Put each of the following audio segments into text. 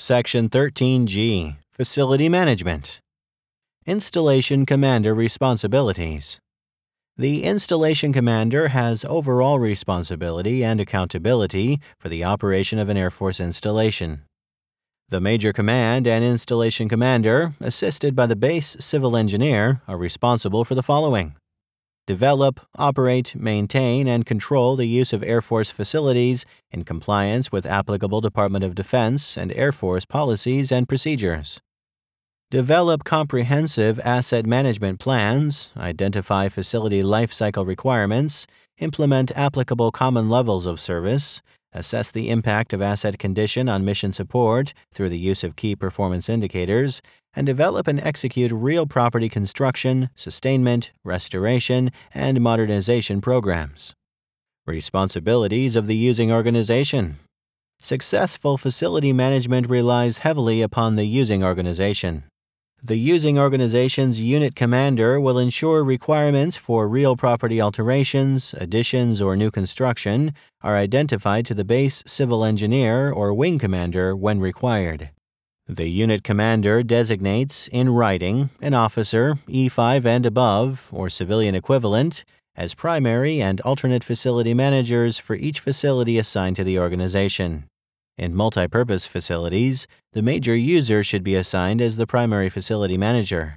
Section 13G Facility Management. Installation Commander Responsibilities. The Installation Commander has overall responsibility and accountability for the operation of an Air Force installation. The Major Command and Installation Commander, assisted by the Base Civil Engineer, are responsible for the following develop, operate, maintain, and control the use of Air Force facilities in compliance with applicable Department of Defense and Air Force policies and procedures. Develop comprehensive asset management plans, identify facility life cycle requirements, implement applicable common levels of service, assess the impact of asset condition on mission support through the use of key performance indicators, and develop and execute real property construction, sustainment, restoration, and modernization programs. Responsibilities of the using organization. Successful facility management relies heavily upon the using organization. The using organization's unit commander will ensure requirements for real property alterations, additions, or new construction are identified to the base civil engineer or wing commander when required. The unit commander designates, in writing, an officer, E5 and above, or civilian equivalent, as primary and alternate facility managers for each facility assigned to the organization. In multipurpose facilities, the major user should be assigned as the primary facility manager.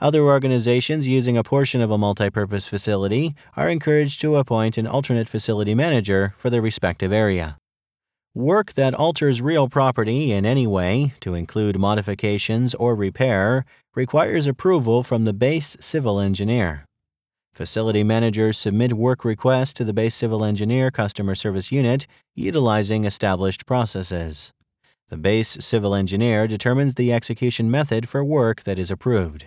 Other organizations using a portion of a multipurpose facility are encouraged to appoint an alternate facility manager for their respective area. Work that alters real property in any way, to include modifications or repair, requires approval from the base civil engineer. Facility managers submit work requests to the base civil engineer customer service unit utilizing established processes. The base civil engineer determines the execution method for work that is approved.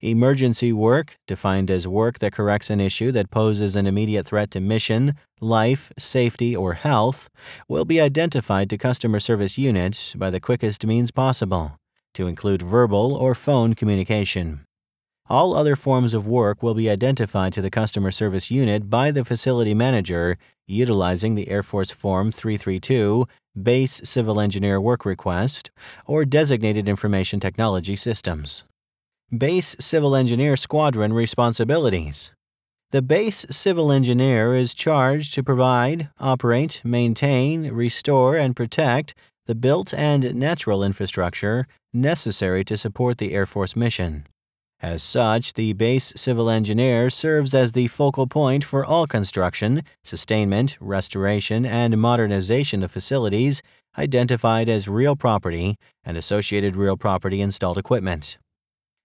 Emergency work, defined as work that corrects an issue that poses an immediate threat to mission, life, safety, or health, will be identified to customer service unit by the quickest means possible, to include verbal or phone communication. All other forms of work will be identified to the customer service unit by the facility manager utilizing the Air Force Form 332 Base Civil Engineer Work Request or designated information technology systems. Base Civil Engineer Squadron Responsibilities The Base Civil Engineer is charged to provide, operate, maintain, restore, and protect the built and natural infrastructure necessary to support the Air Force mission. As such, the base civil engineer serves as the focal point for all construction, sustainment, restoration, and modernization of facilities identified as real property and associated real property installed equipment.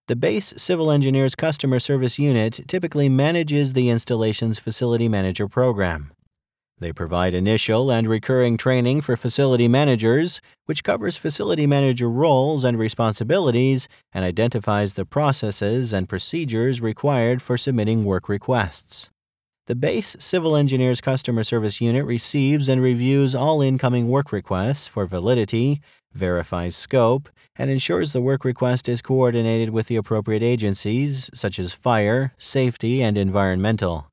The base civil engineer's customer service unit typically manages the installation's facility manager program. They provide initial and recurring training for facility managers, which covers facility manager roles and responsibilities and identifies the processes and procedures required for submitting work requests. The base civil engineers customer service unit receives and reviews all incoming work requests for validity, verifies scope, and ensures the work request is coordinated with the appropriate agencies such as fire, safety, and environmental.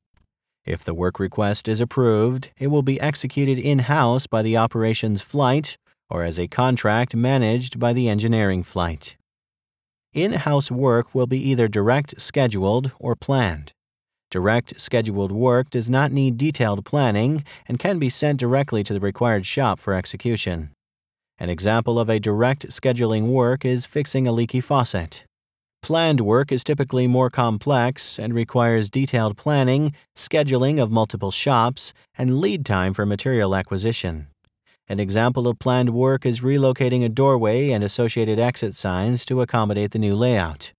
If the work request is approved, it will be executed in house by the operations flight or as a contract managed by the engineering flight. In house work will be either direct scheduled or planned. Direct scheduled work does not need detailed planning and can be sent directly to the required shop for execution. An example of a direct scheduling work is fixing a leaky faucet. Planned work is typically more complex and requires detailed planning, scheduling of multiple shops, and lead time for material acquisition. An example of planned work is relocating a doorway and associated exit signs to accommodate the new layout.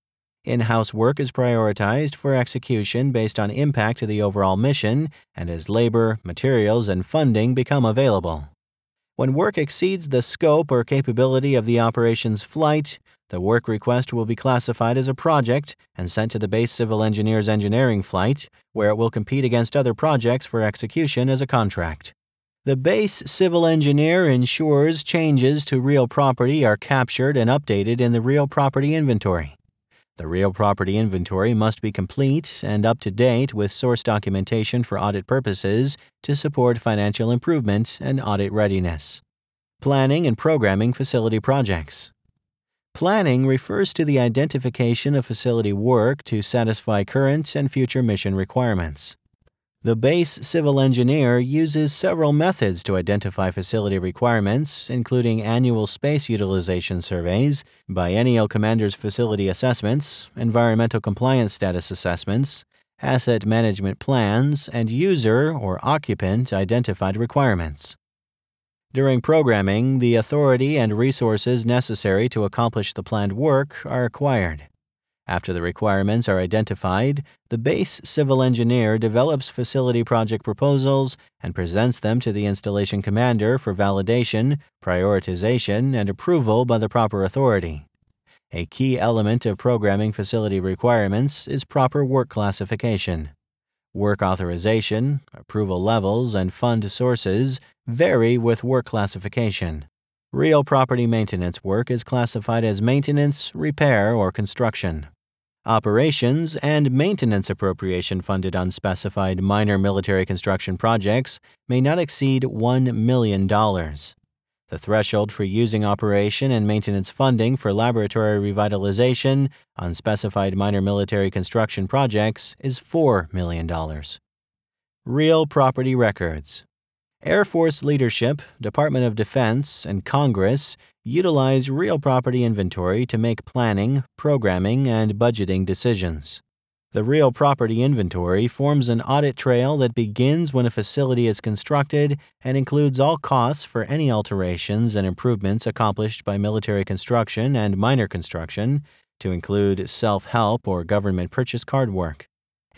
In house work is prioritized for execution based on impact to the overall mission and as labor, materials, and funding become available. When work exceeds the scope or capability of the operations flight, the work request will be classified as a project and sent to the base civil engineer's engineering flight, where it will compete against other projects for execution as a contract. The base civil engineer ensures changes to real property are captured and updated in the real property inventory. The real property inventory must be complete and up to date with source documentation for audit purposes to support financial improvement and audit readiness. Planning and programming facility projects. Planning refers to the identification of facility work to satisfy current and future mission requirements. The base civil engineer uses several methods to identify facility requirements, including annual space utilization surveys, biennial commander's facility assessments, environmental compliance status assessments, asset management plans, and user or occupant identified requirements. During programming, the authority and resources necessary to accomplish the planned work are acquired. After the requirements are identified, the base civil engineer develops facility project proposals and presents them to the installation commander for validation, prioritization, and approval by the proper authority. A key element of programming facility requirements is proper work classification. Work authorization, approval levels, and fund sources vary with work classification. Real property maintenance work is classified as maintenance, repair, or construction. Operations and maintenance appropriation funded unspecified minor military construction projects may not exceed $1 million. The threshold for using operation and maintenance funding for laboratory revitalization on specified minor military construction projects is $4 million. Real property records. Air Force leadership, Department of Defense, and Congress utilize real property inventory to make planning, programming, and budgeting decisions. The real property inventory forms an audit trail that begins when a facility is constructed and includes all costs for any alterations and improvements accomplished by military construction and minor construction, to include self help or government purchase card work.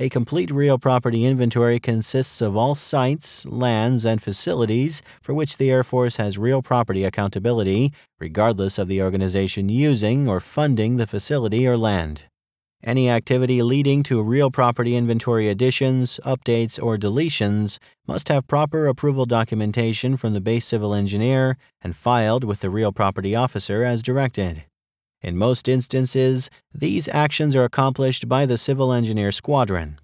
A complete real property inventory consists of all sites, lands, and facilities for which the Air Force has real property accountability, regardless of the organization using or funding the facility or land. Any activity leading to real property inventory additions, updates, or deletions must have proper approval documentation from the base civil engineer and filed with the real property officer as directed. In most instances, these actions are accomplished by the civil engineer squadron.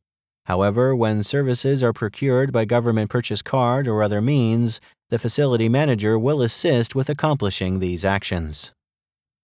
However, when services are procured by government purchase card or other means, the facility manager will assist with accomplishing these actions.